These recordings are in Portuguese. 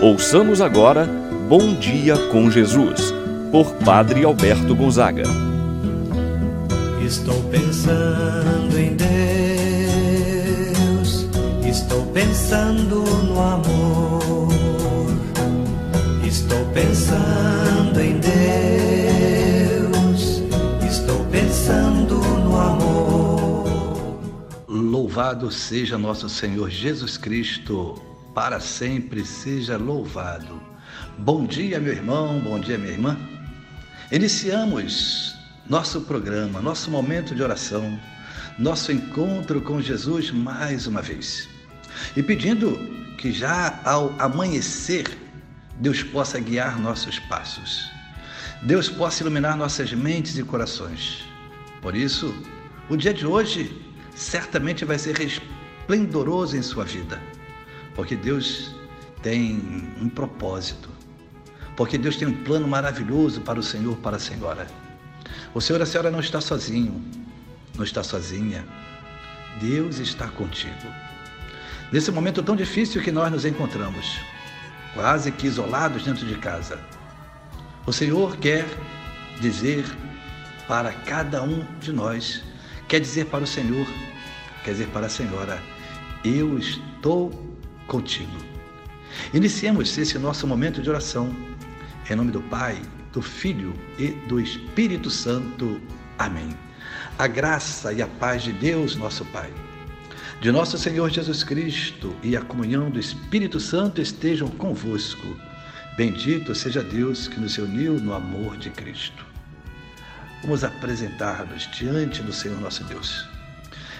Ouçamos agora Bom Dia com Jesus, por Padre Alberto Gonzaga. Estou pensando em Deus, estou pensando no amor, estou pensando em Deus, estou pensando no amor. Louvado seja nosso Senhor Jesus Cristo para sempre seja louvado. Bom dia, meu irmão, bom dia, minha irmã. Iniciamos nosso programa, nosso momento de oração, nosso encontro com Jesus mais uma vez. E pedindo que já ao amanhecer, Deus possa guiar nossos passos. Deus possa iluminar nossas mentes e corações. Por isso, o dia de hoje certamente vai ser resplendoroso em sua vida porque Deus tem um propósito, porque Deus tem um plano maravilhoso para o Senhor, para a Senhora. O Senhor e a Senhora não está sozinho, não está sozinha. Deus está contigo. Nesse momento tão difícil que nós nos encontramos, quase que isolados dentro de casa, o Senhor quer dizer para cada um de nós, quer dizer para o Senhor, quer dizer para a Senhora, eu estou contigo. Iniciemos esse nosso momento de oração. Em nome do Pai, do Filho e do Espírito Santo. Amém. A graça e a paz de Deus, nosso Pai, de nosso Senhor Jesus Cristo e a comunhão do Espírito Santo estejam convosco. Bendito seja Deus que nos uniu no amor de Cristo. Vamos apresentar-nos diante do Senhor nosso Deus,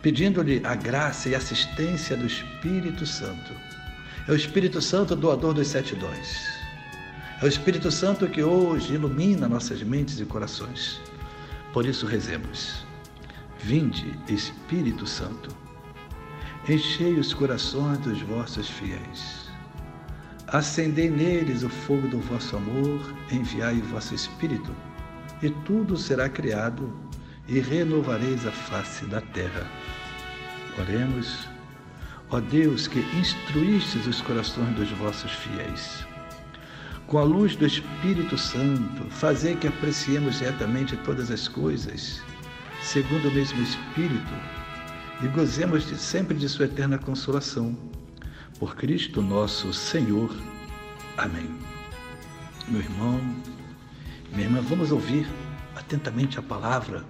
pedindo-lhe a graça e assistência do Espírito Santo é o Espírito Santo doador dos sete dons. É o Espírito Santo que hoje ilumina nossas mentes e corações. Por isso rezemos. Vinde, Espírito Santo, enchei os corações dos vossos fiéis. Acendei neles o fogo do vosso amor, enviai o vosso Espírito, e tudo será criado, e renovareis a face da terra. Oremos. Ó Deus, que instruístes os corações dos vossos fiéis. Com a luz do Espírito Santo, fazei que apreciemos retamente todas as coisas, segundo o mesmo Espírito, e gozemos de, sempre de Sua eterna consolação. Por Cristo nosso Senhor. Amém. Meu irmão, minha irmã, vamos ouvir atentamente a palavra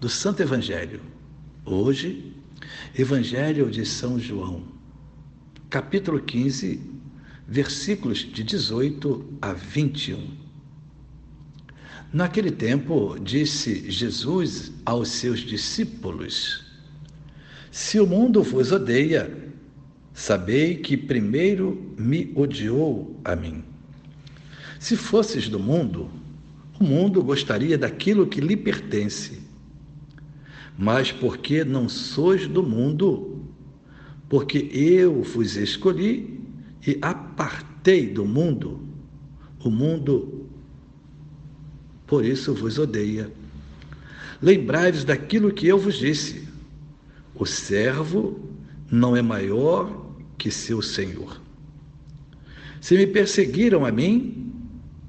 do Santo Evangelho. Hoje, Evangelho de São João, capítulo 15, versículos de 18 a 21. Naquele tempo, disse Jesus aos seus discípulos: Se o mundo vos odeia, sabei que primeiro me odiou a mim. Se fosses do mundo, o mundo gostaria daquilo que lhe pertence mas porque não sois do mundo, porque eu vos escolhi e apartei do mundo. O mundo, por isso, vos odeia. Lembrai-vos daquilo que eu vos disse: o servo não é maior que seu senhor. Se me perseguiram a mim,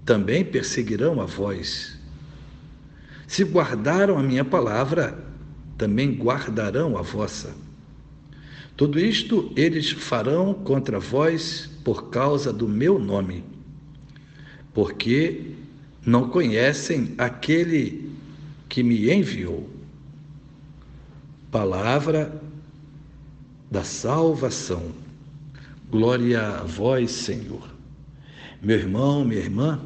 também perseguirão a vós. Se guardaram a minha palavra, também guardarão a vossa. Tudo isto eles farão contra vós por causa do meu nome, porque não conhecem aquele que me enviou. Palavra da salvação. Glória a vós, Senhor. Meu irmão, minha irmã,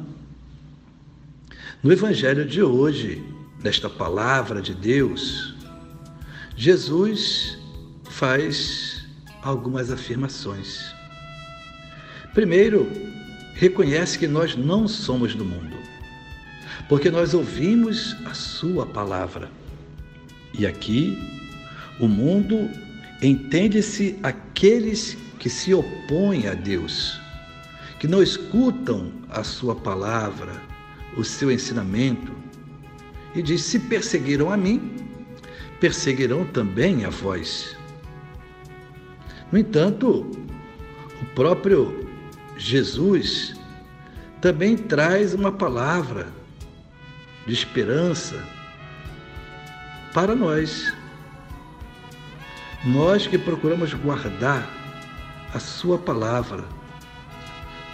no Evangelho de hoje, nesta palavra de Deus, Jesus faz algumas afirmações. Primeiro, reconhece que nós não somos do mundo, porque nós ouvimos a Sua palavra. E aqui, o mundo entende-se aqueles que se opõem a Deus, que não escutam a Sua palavra, o seu ensinamento, e diz: Se perseguiram a mim, perseguirão também a vós. No entanto, o próprio Jesus também traz uma palavra de esperança para nós. Nós que procuramos guardar a Sua palavra,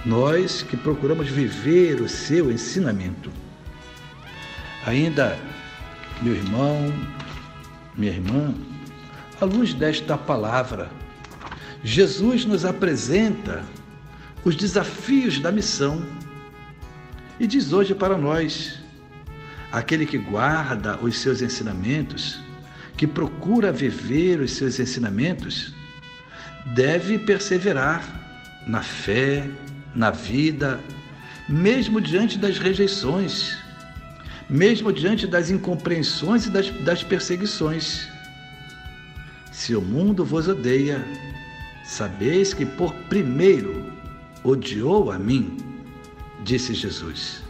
nós que procuramos viver o seu ensinamento. Ainda, meu irmão, minha irmã, à luz desta palavra, Jesus nos apresenta os desafios da missão e diz hoje para nós: aquele que guarda os seus ensinamentos, que procura viver os seus ensinamentos, deve perseverar na fé, na vida, mesmo diante das rejeições, mesmo diante das incompreensões e das, das perseguições. Se o mundo vos odeia, sabeis que por primeiro odiou a mim, disse Jesus.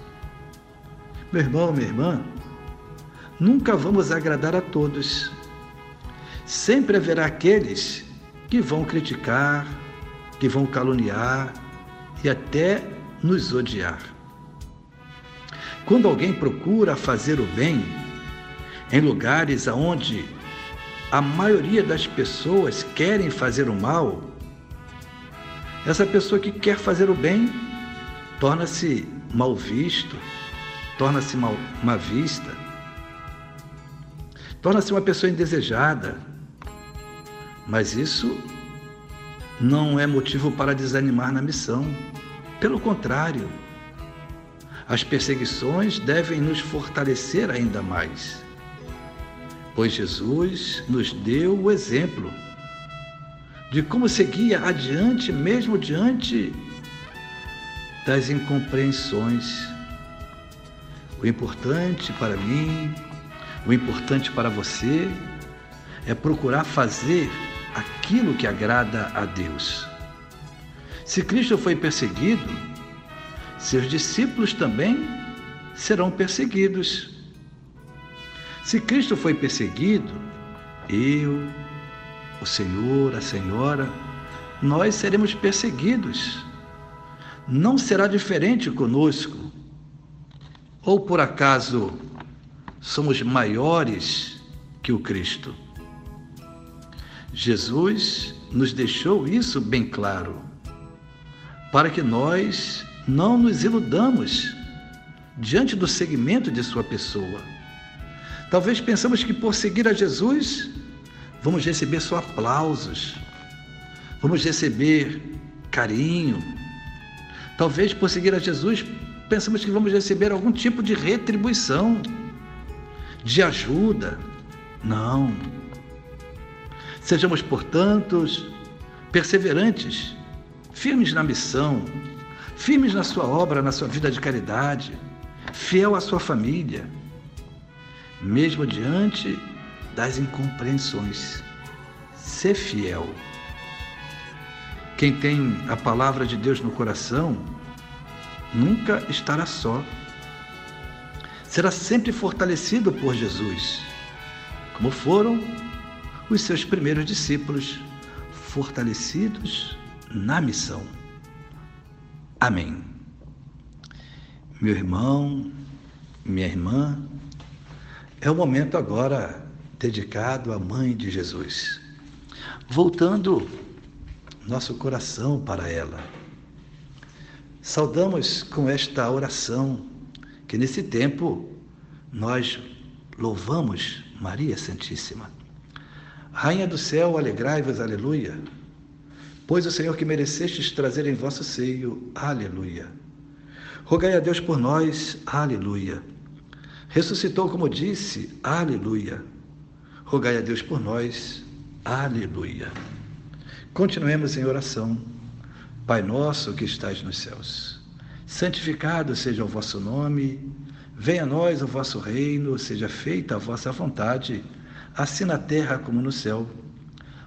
Meu irmão, minha irmã, nunca vamos agradar a todos. Sempre haverá aqueles que vão criticar, que vão caluniar e até nos odiar. Quando alguém procura fazer o bem em lugares aonde a maioria das pessoas querem fazer o mal, essa pessoa que quer fazer o bem torna-se mal visto, torna-se mal vista, torna-se uma pessoa indesejada. Mas isso não é motivo para desanimar na missão. Pelo contrário, as perseguições devem nos fortalecer ainda mais, pois Jesus nos deu o exemplo de como seguia adiante, mesmo diante das incompreensões o importante para mim, o importante para você é procurar fazer aquilo que agrada a Deus. Se Cristo foi perseguido, seus discípulos também serão perseguidos. Se Cristo foi perseguido, eu, o Senhor, a Senhora, nós seremos perseguidos. Não será diferente conosco. Ou por acaso somos maiores que o Cristo? Jesus nos deixou isso bem claro, para que nós não nos iludamos diante do segmento de sua pessoa. Talvez pensamos que por seguir a Jesus vamos receber só aplausos, vamos receber carinho. Talvez por seguir a Jesus pensamos que vamos receber algum tipo de retribuição, de ajuda. Não. Sejamos, portanto, perseverantes, firmes na missão, firmes na sua obra, na sua vida de caridade, fiel à sua família, mesmo diante das incompreensões. Ser fiel. Quem tem a palavra de Deus no coração, nunca estará só. Será sempre fortalecido por Jesus, como foram os seus primeiros discípulos, fortalecidos na missão. Amém. Meu irmão, minha irmã, é o momento agora dedicado à Mãe de Jesus. Voltando nosso coração para ela Saudamos com esta oração que nesse tempo nós louvamos Maria Santíssima. Rainha do céu, alegrai-vos, aleluia. Pois o Senhor que merecestes trazer em vosso seio, aleluia. Rogai a Deus por nós, aleluia. Ressuscitou como disse, aleluia. Rogai a Deus por nós, aleluia. Continuemos em oração. Pai nosso que estais nos céus, santificado seja o vosso nome, venha a nós o vosso reino, seja feita a vossa vontade, assim na terra como no céu.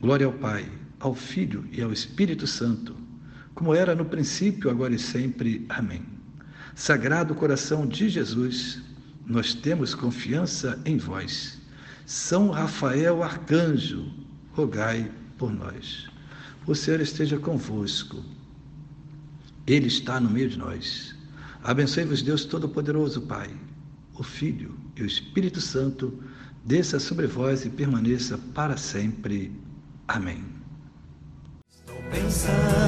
Glória ao Pai, ao Filho e ao Espírito Santo, como era no princípio, agora e sempre. Amém. Sagrado coração de Jesus, nós temos confiança em vós. São Rafael Arcanjo, rogai por nós. O Senhor esteja convosco. Ele está no meio de nós. Abençoe-vos, Deus Todo-Poderoso, Pai, o Filho e o Espírito Santo, desça sobre vós e permaneça para sempre. Amém. Estou pensando